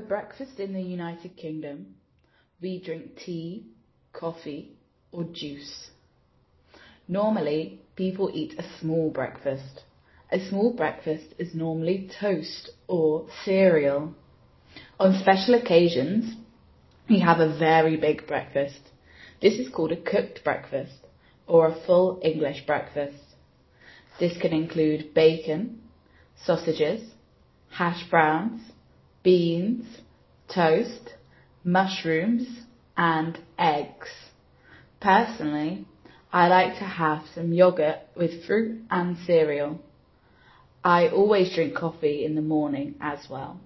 For breakfast in the United Kingdom, we drink tea, coffee or juice. Normally, people eat a small breakfast. A small breakfast is normally toast or cereal. On special occasions, we have a very big breakfast. This is called a cooked breakfast or a full English breakfast. This can include bacon, sausages, hash browns, beans, toast, mushrooms and eggs. Personally, I like to have some yogurt with fruit and cereal. I always drink coffee in the morning as well.